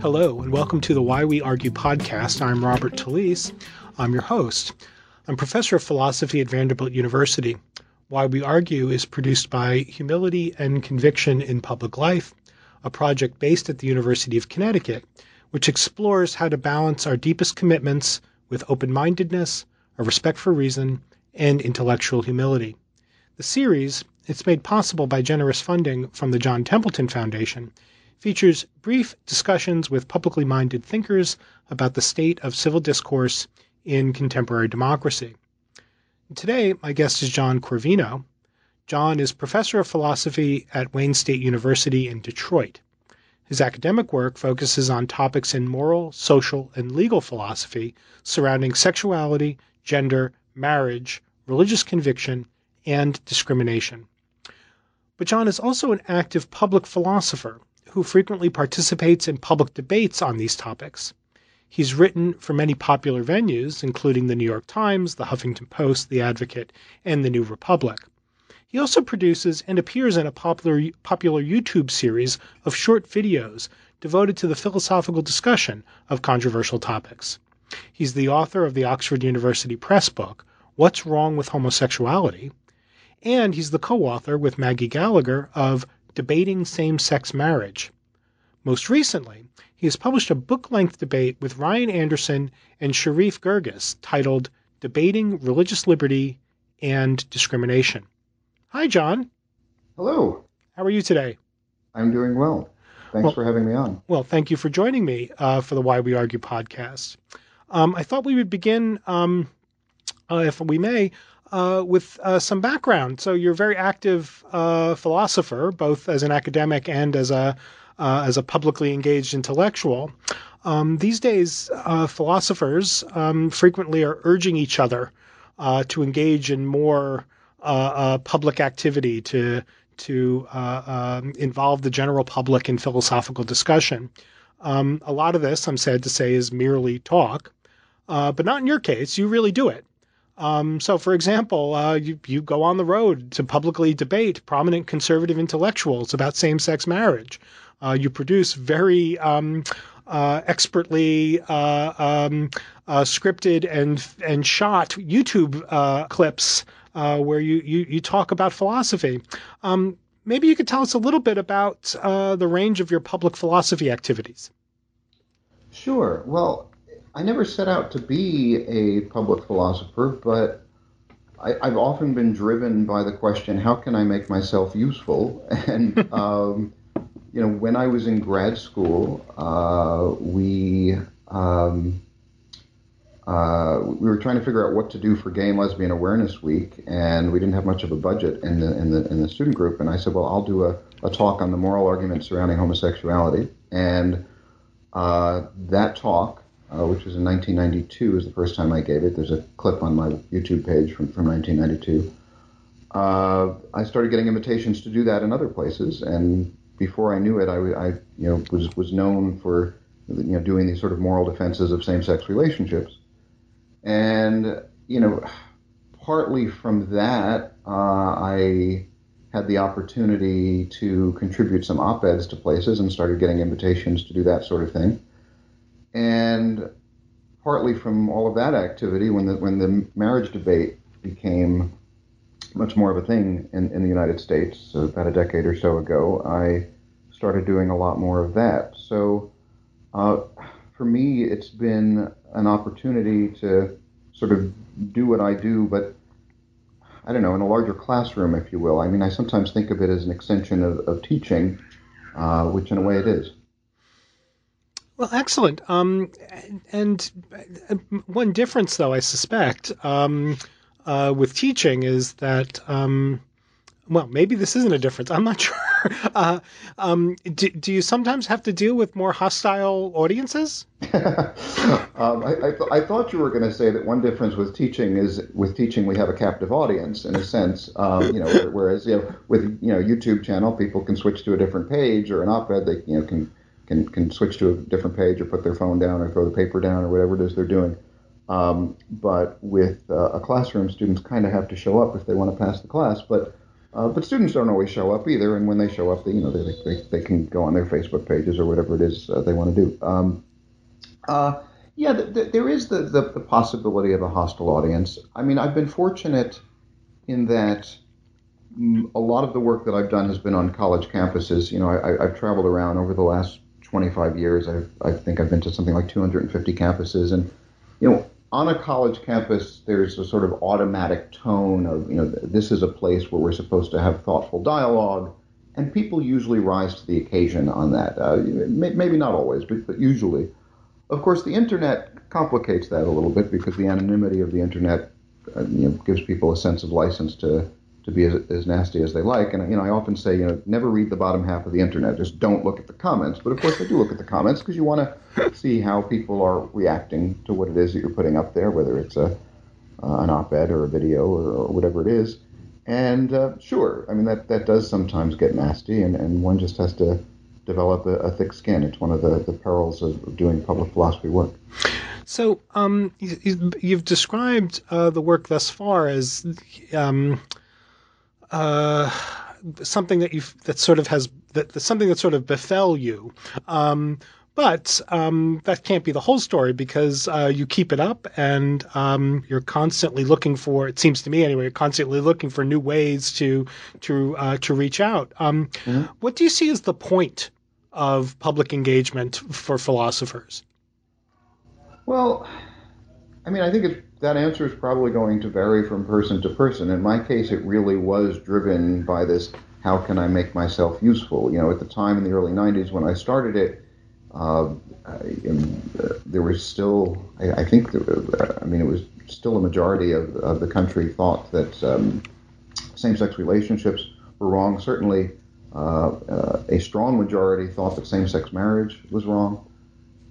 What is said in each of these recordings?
Hello, and welcome to the Why We Argue podcast. I'm Robert Talisse. I'm your host. I'm professor of philosophy at Vanderbilt University. Why We Argue is produced by Humility and Conviction in Public Life, a project based at the University of Connecticut, which explores how to balance our deepest commitments with open mindedness, a respect for reason, and intellectual humility. The series, it's made possible by generous funding from the John Templeton Foundation, features brief discussions with publicly minded thinkers about the state of civil discourse in contemporary democracy. Today, my guest is John Corvino. John is professor of philosophy at Wayne State University in Detroit. His academic work focuses on topics in moral, social, and legal philosophy surrounding sexuality, gender, marriage, religious conviction, and discrimination. But John is also an active public philosopher who frequently participates in public debates on these topics. He's written for many popular venues, including the New York Times, the Huffington Post, The Advocate, and the New Republic. He also produces and appears in a popular, popular YouTube series of short videos devoted to the philosophical discussion of controversial topics. He's the author of the Oxford University Press book, What's Wrong with Homosexuality? And he's the co author with Maggie Gallagher of debating same sex marriage. Most recently, he has published a book length debate with Ryan Anderson and Sherif Girgis titled Debating Religious Liberty and Discrimination. Hi, John. Hello. How are you today? I'm doing well. Thanks well, for having me on. Well, thank you for joining me uh, for the Why We Argue podcast. Um, I thought we would begin, um, uh, if we may, uh, with uh, some background. So you're a very active uh, philosopher, both as an academic and as a uh, as a publicly engaged intellectual. Um, these days, uh, philosophers um, frequently are urging each other uh, to engage in more public activity to to um, involve the general public in philosophical discussion. Um, a lot of this, I'm sad to say, is merely talk, but not in your case. You really do it. Um, so, for example, uh, you, you go on the road to publicly debate prominent conservative intellectuals about same sex marriage. Uh, you produce very um, uh, expertly uh, um, uh, scripted and and shot YouTube uh, where you, you, you talk about philosophy. Um, maybe you could tell us a little bit about the range of your public philosophy activities. Sure. Well, I never set out to be a public philosopher, but I, have often been driven by the question, how can I make myself useful? And, um, you know, when I was in grad school, uh, we, um, uh, we were trying to figure out what to do for Gay and Lesbian Awareness Week, and we didn't have much of a budget in the, in the, in the student group. And I said, well, I'll do a, a talk on the moral arguments surrounding homosexuality. And uh, that talk uh, which was in 1992, is the first time I gave it. There's a clip on my YouTube page from, from 1992. Uh, I started getting invitations to do that in other places, and before I knew it, I, I you know was was known for you know doing these sort of moral defenses of same-sex relationships, and you know partly from that uh, I had the opportunity to contribute some op-eds to places and started getting invitations to do that sort of thing. And partly from all of that activity, when the when the marriage debate became much more of a thing in, in the United States, so about a decade or so ago, I started doing a lot more of that. So uh, for me, it's been an opportunity to sort of do what I do, but I don't know, in a larger classroom, if you will. I mean, I sometimes think of it as an extension of, of teaching, uh, which in a way it is. Well, excellent. Um, and one difference, though, I suspect, um, uh, with teaching is that, um, well, maybe this isn't a difference. I'm not sure. Uh, um, do, do, you sometimes have to deal with more hostile audiences? Um, I, I, th- I, thought you were going to say that one difference with teaching is with teaching we have a captive audience in a sense. Um, you know, whereas you know with you know YouTube channel people can switch to a different page or an op-ed they you know can can can switch to a different page or put their phone down or throw the paper down or whatever it is they're doing. Um, but with uh, a classroom, students kind of have to show up if they want to pass the class. But uh, but students don't always show up either, and when they show up, they, you know, they, they, they can go on their Facebook pages or whatever it is uh, they want to do. Um, uh, yeah, th- th- there is the, the, the, possibility of a hostile audience. I mean, I've been fortunate in that mm, a lot of the work that I've done has been on college campuses. You know, I, have traveled around over the last 25 years. I've, I think I've been to something like 250 campuses, and you know, on a college campus, there's a sort of automatic tone of, you know, this is a place where we're supposed to have thoughtful dialogue, and people usually rise to the occasion on that. Uh, maybe not always, but, but usually. Of course, the internet complicates that a little bit because the anonymity of the internet, uh, you know, gives people a sense of license to to be as, as, nasty as they like. And you know, I often say, you know, never read the bottom half of the internet. Just don't look at the comments. But of course, I do look at the comments because you want to see how people are reacting to what it is that you're putting up there, whether it's a uh, an op-ed or a video or, or whatever it is. And uh, sure, I mean that that does sometimes get nasty, and, and one just has to develop a, a thick skin. It's one of the, the perils of doing public philosophy work. So um, you, have described uh, the work thus far as um, uh, something that you that sort of has that something that sort of befell you. Um, but um, that can't be the whole story because uh, you keep it up and um, you're constantly looking for. It seems to me anyway, you're constantly looking for new ways to to uh, to reach out. Um, mm-hmm. What do you see as the point of public engagement for philosophers? Well, I mean, I think it's that answer is probably going to vary from person to person. In my case, it really was driven by this how can I make myself useful? You know, at the time in the early 90s when I started it, uh, I, uh, there was still, I, I think, there, uh, I mean, it was still a majority of, of the country thought that um, same sex relationships were wrong. Certainly, uh, uh, a strong majority thought that same sex marriage was wrong.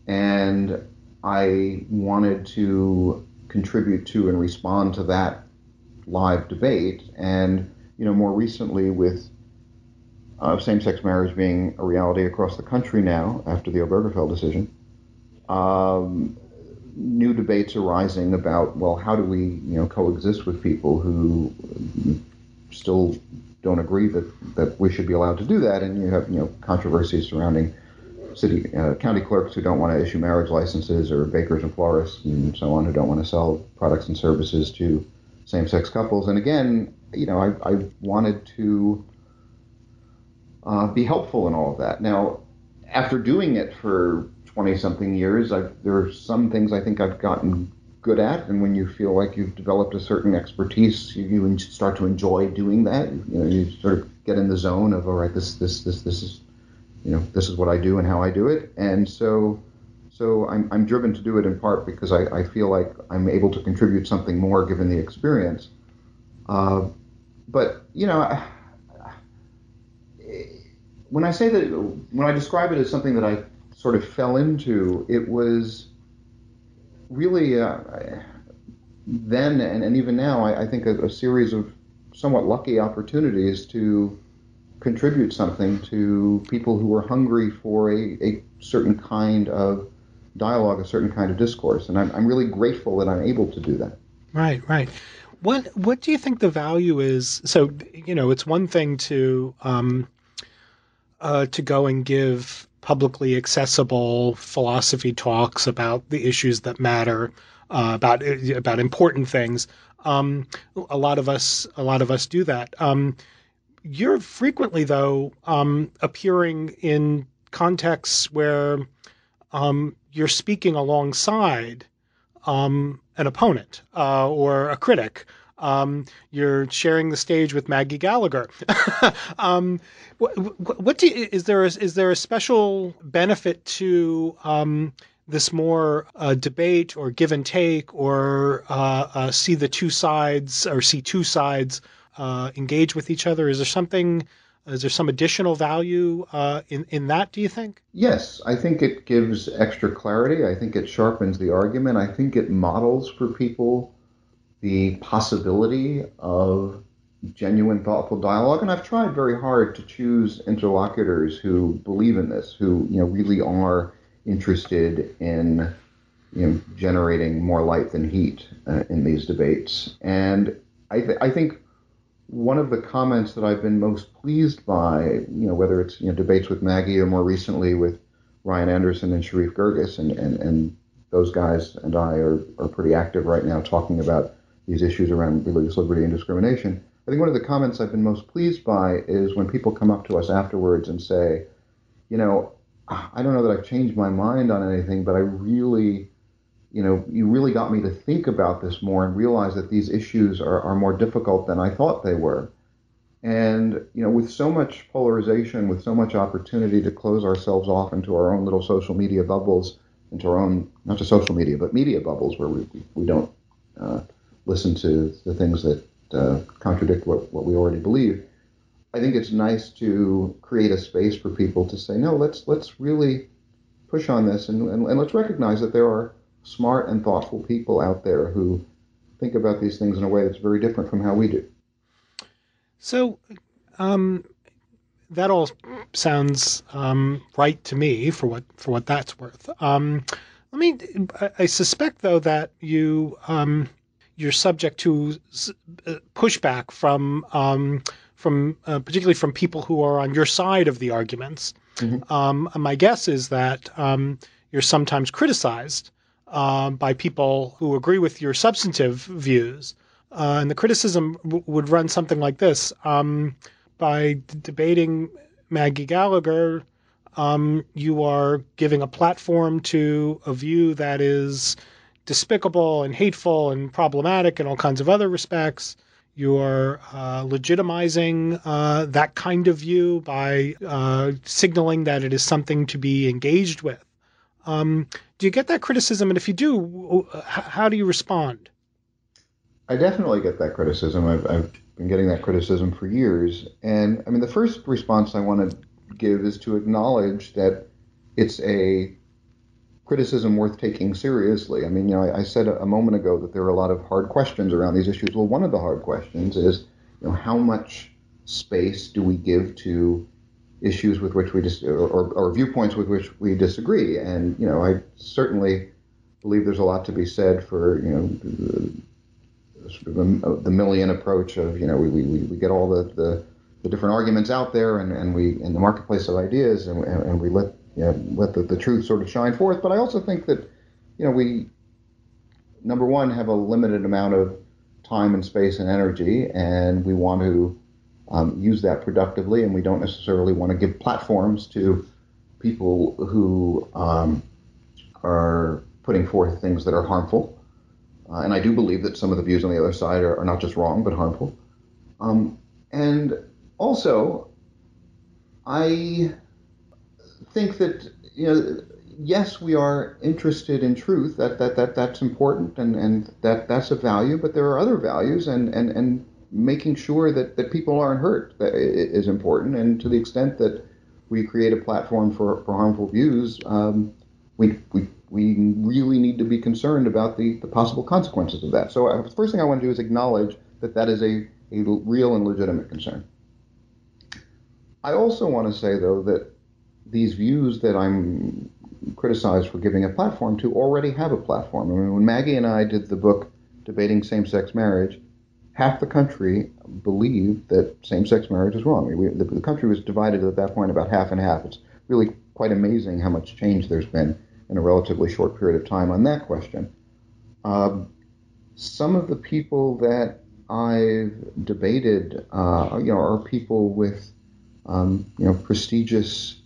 And I wanted to contribute to and respond to that live debate. And you know, more recently with uh, same-sex marriage being a reality across the country now after the Obergefell decision, um, new debates arising about well, how do we you know coexist with people who still don't agree that, that we should be allowed to do that, and you have you know controversies surrounding city uh, county clerks who don't want to issue marriage licenses, or bakers and florists and so on who don't want to sell products and services to same-sex couples. And again, you know, I, I wanted to uh, be helpful in all of that. Now, after doing it for 20 something years, I've, there are some things I think I've gotten good at, and when you feel like you've developed a certain expertise, you, you start to enjoy doing that. You know, you sort of get in the zone of all right, this this this this is you know, this is what I do and how I do it. And so, so I'm, I'm driven to do it in part because I, I feel like I'm able to contribute something more given the experience. Uh, but, you know, I, when I say that, when I describe it as something that I sort of fell into, it was really uh, then and, and even now, I, I think a, a series of somewhat lucky opportunities to contribute something to people who are hungry for a, a certain kind of dialogue, a certain kind of discourse. And I'm, I'm really grateful that I'm able to do that. Right, right. What what do you think the value is? So you know, it's one thing to um, uh, to go and give publicly accessible philosophy talks about the issues that matter, uh, about about important things. Um, a lot of us a lot of us do that. Um, you're frequently, though, um, appearing in contexts where um, you're speaking alongside um, an opponent uh, or a critic. Um, you're sharing the stage with Maggie Gallagher. um, what, what do you, is there a, is there a special benefit to um, this more uh, debate or give and take or uh, uh see the two sides or see two sides uh, engage with each other? Is there something? Is there some additional value uh, in in that? Do you think? Yes, I think it gives extra clarity. I think it sharpens the argument. I think it models for people the possibility of genuine, thoughtful dialogue. And I've tried very hard to choose interlocutors who believe in this, who you know really are interested in you know, generating more light than heat uh, in these debates. And I, th- I think one of the comments that I've been most pleased by, you know, whether it's you know debates with Maggie or more recently with Ryan Anderson and Sherif Girgis, and, and, and those guys and I are, are pretty active right now talking about these issues around religious liberty and discrimination. I think one of the comments I've been most pleased by is when people come up to us afterwards and say, you know, I don't know that I've changed my mind on anything, but I really, you know, you really got me to think about this more and realize that these issues are, are more difficult than I thought they were. And, you know, with so much polarization, with so much opportunity to close ourselves off into our own little social media bubbles, into our own, not just social media, but media bubbles where we, we don't uh, listen to the things that uh, contradict what, what we already believe I think it's nice to create a space for people to say, no, let's let's really push on this and, and, and let's recognize that there are smart and thoughtful people out there who think about these things in a way that's very different from how we do. So, um, that all sounds um, right to me for what for what that's worth. Um, let me. I suspect though that you um, you're subject to uh, pushback from um, from uh, particularly from people who are on your side of the arguments. Mm-hmm. Um, my guess is that um, you're sometimes criticized uh, by people who agree with your substantive views. Uh, and the criticism w- would run something like this um, By d- debating Maggie Gallagher, um, you are giving a platform to a view that is despicable and hateful and problematic in all kinds of other respects. You're uh, legitimizing uh, that kind of view by uh, signaling that it is something to be engaged with. Um, do you get that criticism? And if you do, how do you respond? I definitely get that criticism. I've, I've been getting that criticism for years. And I mean, the first response I want to give is to acknowledge that it's a criticism worth taking seriously. I mean, you know, I, I said a, a, moment ago that there are a lot of hard questions around these issues. Well, one of the hard questions is, you know, how much space do we give to issues with which we dis- or, or, or viewpoints with which we disagree? And you know, I certainly believe there's a lot to be said for you know the, sort of the Millian approach of you know we, we, we get all the, the, the different arguments out there and, and we in the marketplace of ideas and, and we let you know, let the, the truth sort of shine forth. But I also think that, you know, we, number one, have a limited amount of time and space and energy, and we want to um, use that productively, and we don't necessarily want to give platforms to people who um, are putting forth things that are harmful. Uh, and I do believe that some of the views on the other side are, are not just wrong, but harmful. Um, and also, I think that you know yes we are interested in truth that that, that that's important and, and that that's a value but there are other values and and, and making sure that, that people aren't hurt is important and to the extent that we create a platform for, for harmful views um, we, we we really need to be concerned about the, the possible consequences of that. So, uh, the first thing I want to do is acknowledge that that is a, a real and legitimate concern. I also want to say, though, that these views that I'm criticized for giving a platform to already have a platform. I mean, when Maggie and I did the book debating same-sex marriage, half the country believed that same-sex marriage is wrong. We, the, the, country was divided at that point about half and half. It's really quite amazing how much change there's been in a relatively short period of time on that question. Uh, some of the people that I've debated, uh, you know, are people with, um, you know, prestigious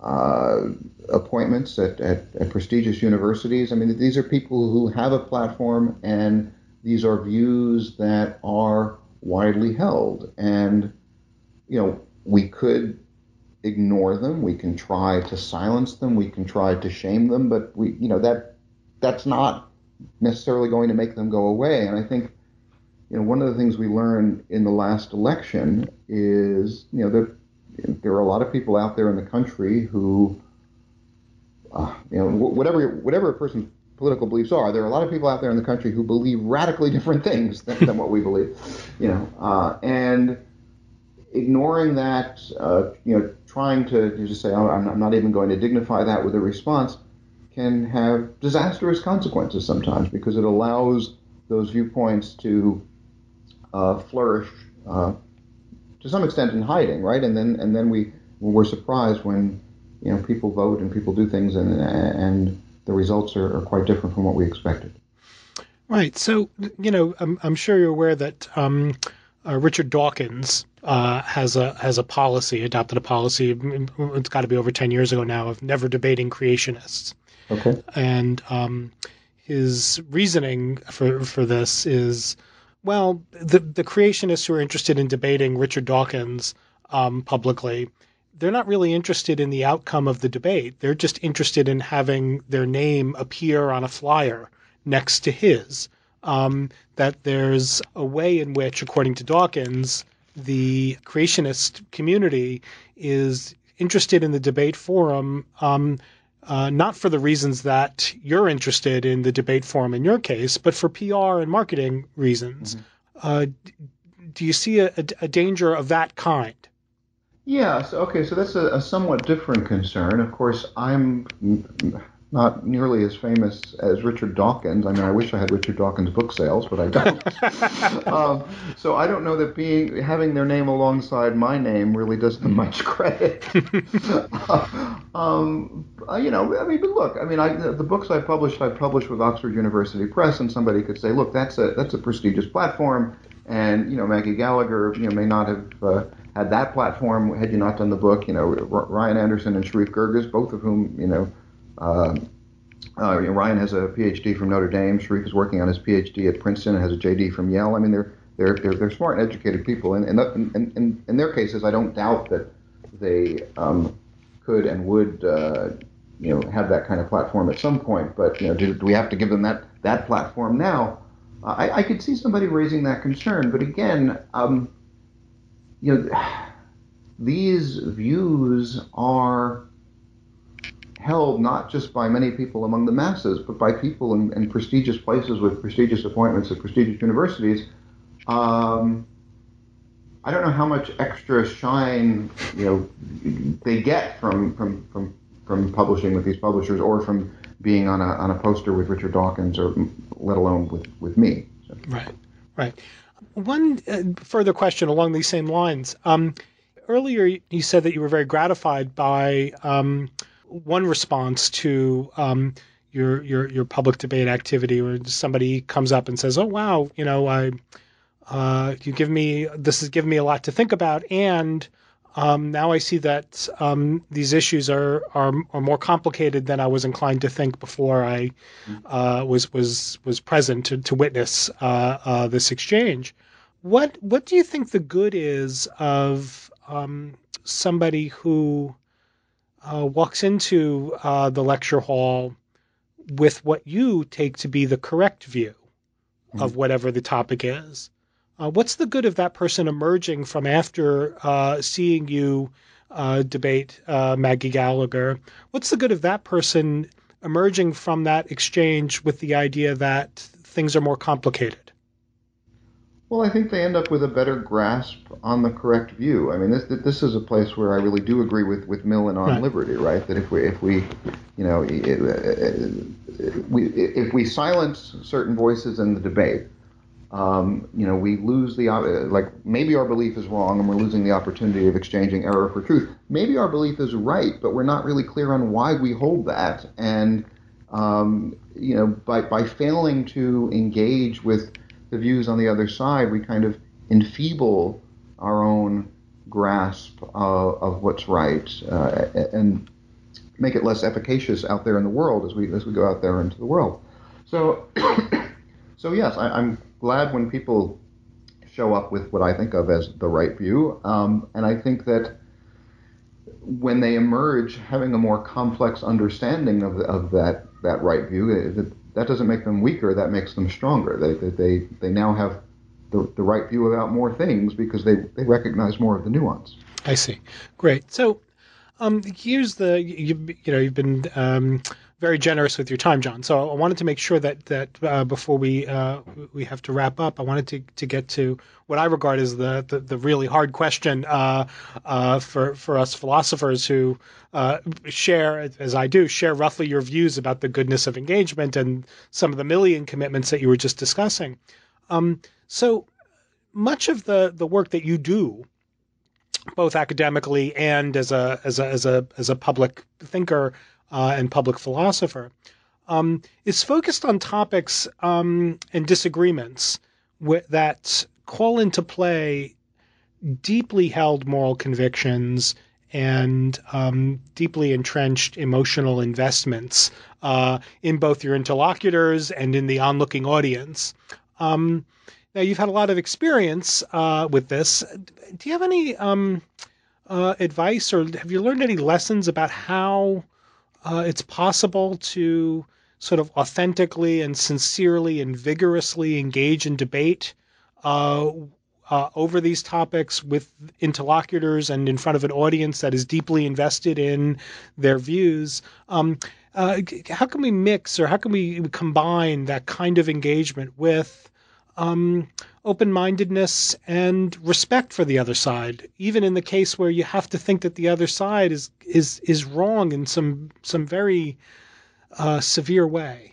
uh, appointments at, at, at, prestigious universities. I mean, these are people who have a platform, and these are views that are widely held. And, you know, we could ignore them. We can try to silence them. We can try to shame them, but we, you know, that that's not necessarily going to make them go away. And I think, you know, one of the things we learned in the last election is, you know, that there are a lot of people out there in the country who, uh, you know, whatever whatever a person's political beliefs are, there are a lot of people out there in the country who believe radically different things than, than what we believe, you know, uh, and ignoring that, uh, you know, trying to just say, oh, I'm, not even going to dignify that with a response, can have disastrous consequences sometimes because it allows those viewpoints to uh, flourish uh, to some extent in hiding, right? And then and then we we're surprised when you know people vote and people do things and and the results are, are quite different from what we expected. Right. So you know, I'm, I'm sure you're aware that um, uh, Richard Dawkins uh, has a has a policy adopted a policy. It's got to be over ten years ago now of never debating creationists. Okay. And um, his reasoning for for this is, well, the the creationists who are interested in debating Richard Dawkins um, publicly, they're not really interested in the outcome of the debate. They're just interested in having their name appear on a flyer next to his. Um, that there's a way in which, according to Dawkins, the creationist community is interested in the debate forum um, uh, not for the reasons that you're interested in the debate forum in your case, but for PR and marketing reasons. Mm-hmm. Uh, do you see a, a, danger of that kind? Yes. Okay. So that's a, a somewhat different concern. Of course, I'm not nearly as famous as Richard Dawkins. I mean, I wish I had Richard Dawkins book sales, but I don't. um, so I don't know that being having their name alongside my name really does them much credit. um, uh, you know, I mean, but look, I mean, I, the books I published, I published with Oxford University Press, and somebody could say, look, that's a that's a prestigious platform, and you know, Maggie Gallagher, you know, may not have. Uh, had that platform had you not done the book, you know, Ryan Anderson and Sherif Girgis, both of whom, you know, uh, uh, Ryan has a PhD from Notre Dame. Sherif is working on his PhD at Princeton and has a JD from Yale. I mean, they're they're they're, they're smart and educated people, and in, in, in, in their cases, I don't doubt that they um, could and would uh, you know have that kind of platform at some point. But you know, do, do we have to give them that that platform now? I, I could see somebody raising that concern, but again, um, you know, these views are held not just by many people among the masses, but by people in, in prestigious places with prestigious appointments at prestigious universities. Um, I don't know how much extra shine you know they get from from from from publishing with these publishers or from being on a on a poster with Richard Dawkins or let alone with with me. So. Right, right. One uh, further question along these same lines. Um, earlier, you said that you were very gratified by um, one response to um, your your your public debate activity, where somebody comes up and says, "Oh wow, you know, I uh, you give me this has given me a lot to think about, and um, now I see that um, these issues are, are are more complicated than I was inclined to think before I uh, was was was present to, to witness uh, uh this exchange." What what do you think the good is of um, somebody who uh, walks into uh, the lecture hall with what you take to be the correct view mm-hmm. of whatever the topic is. Uh, what's the good of that person emerging from after uh, seeing you uh, debate uh, Maggie Gallagher? What's the good of that person emerging from that exchange with the idea that things are more complicated? Well, I think they end up with a better grasp on the correct view. I mean, this this is a place where I really do agree with, with Millen on right. liberty, right? That if we if we, you know, we if we silence certain voices in the debate, um, you know, we lose the like maybe our belief is wrong and we're losing the opportunity of exchanging error for truth. Maybe our belief is right, but we're not really clear on why we hold that, and um, you know, by by failing to engage with the views on the other side, we kind of enfeeble our own grasp of, of what's right uh, and make it less efficacious out there in the world as we as we go out there into the world. So, so yes, I, am glad when people show up with what I think of as the right view, um, and I think that when they emerge having a more complex understanding of, of that that right view, that that doesn't make them weaker. That makes them stronger. They they they now have the, the right view about more things because they they recognize more of the nuance. I see. Great. So. Um, here's the you, you know you've been um, very generous with your time, John. So I wanted to make sure that that uh, before we uh, we have to wrap up, I wanted to, to get to what I regard as the the, the really hard question uh, uh for for us philosophers who uh, share, as I do, share roughly your views about the goodness of engagement and some of the Millian commitments that you were just discussing. Um, so much of the the work that you do both academically and as a as a as a as a public thinker uh, and public philosopher, um, is focused on topics um, and disagreements that call into play deeply held moral convictions and um, deeply entrenched emotional investments uh, in both your interlocutors and in the onlooking audience. Um, now, you've had a lot of experience uh, with this. Do you have any um, uh, advice or have you learned any lessons about how uh, it's possible to sort of authentically and sincerely and vigorously engage in debate uh, uh, over these topics with interlocutors and in front of an audience that is deeply invested in their views. Um, uh, how can we mix or how can we combine that kind of engagement with um, open mindedness and respect for the other side, even in the case where you have to think that the other side is is is wrong in some some very uh, severe way.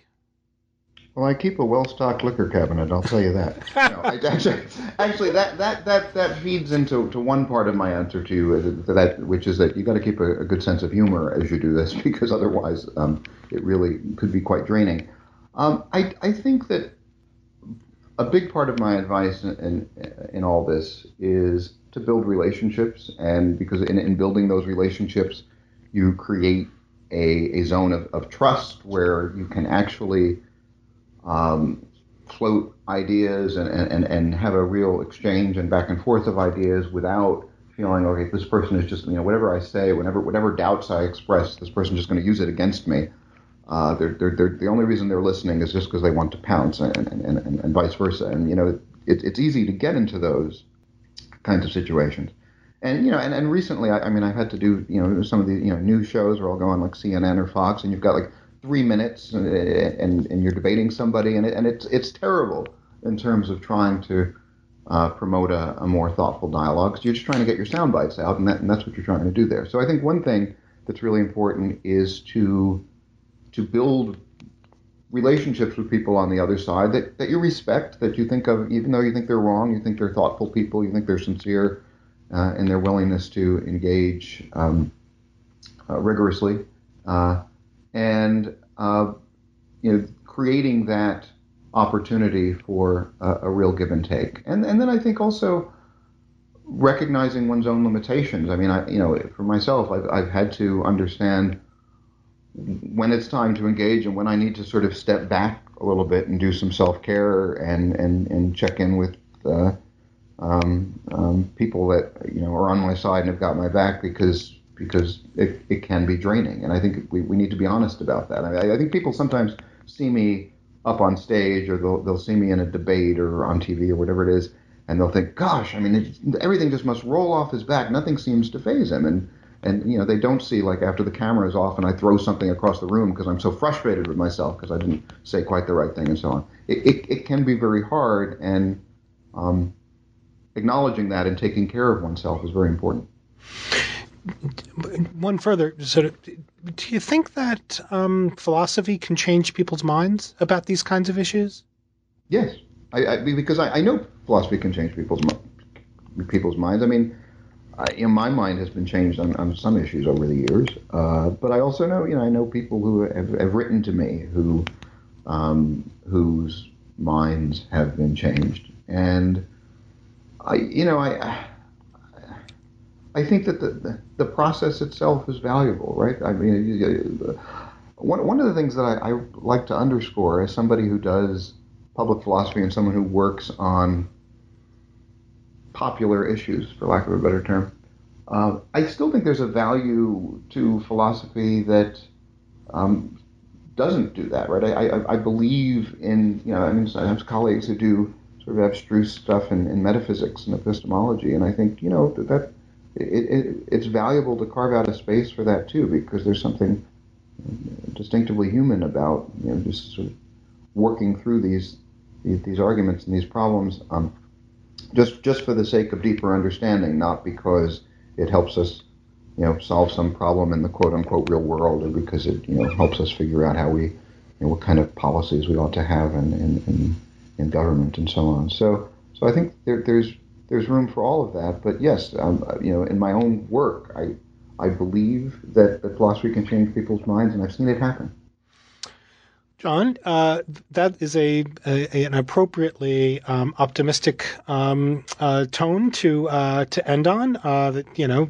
Well, I keep a well-stocked liquor cabinet. I'll tell you that. no, I, actually, actually, that, that that that feeds into to one part of my answer to you, uh, that which is that you got to keep a, a, good sense of humor as you do this, because otherwise, um, it really could be quite draining. Um, I I think that a big part of my advice in, in, in all this is to build relationships, and because in, in building those relationships, you create a, a zone of, of trust where you can actually um, float ideas and, and, and have a real exchange and back and forth of ideas without feeling okay this person is just you know whatever I say whenever whatever doubts I express this person is just going to use it against me uh, they're, they're, they're, the only reason they're listening is just because they want to pounce, and, and, and, and vice versa. And you know, it, it's easy to get into those kinds of situations. And you know, and, and recently, I, I mean, I've had to do you know some of the you know news shows where I'll go on like CNN or Fox, and you've got like three minutes, and and, and you're debating somebody, and it, and it's it's terrible in terms of trying to uh, promote a, a, more thoughtful dialogue. So you're just trying to get your sound bites out, and, that, and that's what you're trying to do there. So I think one thing that's really important is to to build relationships with people on the other side that, that you respect, that you think of, even though you think they're wrong, you think they're thoughtful people, you think they're sincere uh, in their willingness to engage um, uh, rigorously, uh, and uh, you know, creating that opportunity for a, a real give and take, and and then I think also recognizing one's own limitations. I mean, I you know, for myself, I've I've had to understand when it's time to engage and when I need to sort of step back a little bit and do some self care and, and, and check in with uh, um, um, people that you know are on my side and have got my back because because it, it can be draining and I think we, we need to be honest about that. I, I think people sometimes see me up on stage or they'll, they'll see me in a debate or on TV or whatever it is and they'll think, gosh, I mean, it, everything just must roll off his back. Nothing seems to phase him. And and you know they don't see like after the camera is off and I throw something across the room because I'm so frustrated with myself because I didn't say quite the right thing and so on. It, it, it can be very hard, and um, acknowledging that and taking care of oneself is very important. One further, sort of, do you think that um, philosophy can change people's minds about these kinds of issues? Yes, I, I because I, I know philosophy can change people's people's minds. I mean I, you know, my mind has been changed on, on some issues over the years. Uh, but I also know, you know, I know people who have, have written to me who um, whose minds have been changed, and I, you know, I. I think that the, the, the process itself is valuable, right? I mean, one, one of the things that I, I like to underscore as somebody who does public philosophy and someone who works on popular issues, for lack of a better term. Uh, I still think there's a value to philosophy that um, doesn't do that, right? I, I, I, believe in, you know, I mean, I have colleagues who do sort of abstruse stuff in, in metaphysics and epistemology, and I think, you know, that, that it, it, it's valuable to carve out a space for that too, because there's something distinctively human about you know just sort of working through these these arguments and these problems um, just just for the sake of deeper understanding, not because it helps us you know solve some problem in the quote unquote real world, or because it you know helps us figure out how we you know what kind of policies we ought to have in in, in, in government and so on. So so I think there, there's there's room for all of that. But yes, um, you know, in my own work, I I believe that, that philosophy can change people's minds, and I've seen it happen. John, uh, that is a, a an appropriately um, optimistic um, uh, tone to uh, to end on. Uh, that you know,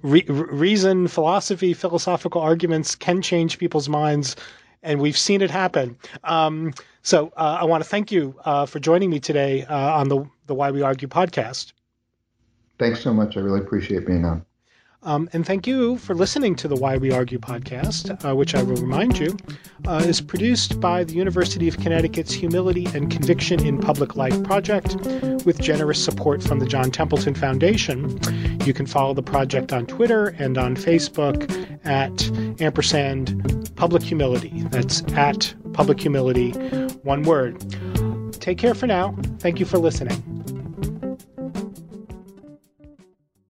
re- reason, philosophy, philosophical arguments can change people's minds, and we've seen it happen. Um, so uh, I want to thank you uh, for joining me today on the the Why We Argue podcast. Thanks so much. I really appreciate being on. Um, and thank you for listening to the Why We Argue podcast, uh, which I will remind you uh, is produced by the University of Connecticut's Humility and Conviction in Public Life project with generous support from the John Templeton Foundation. You can follow the project on Twitter and on Facebook at ampersand public humility. That's at public humility, one word. Take care for now. Thank you for listening.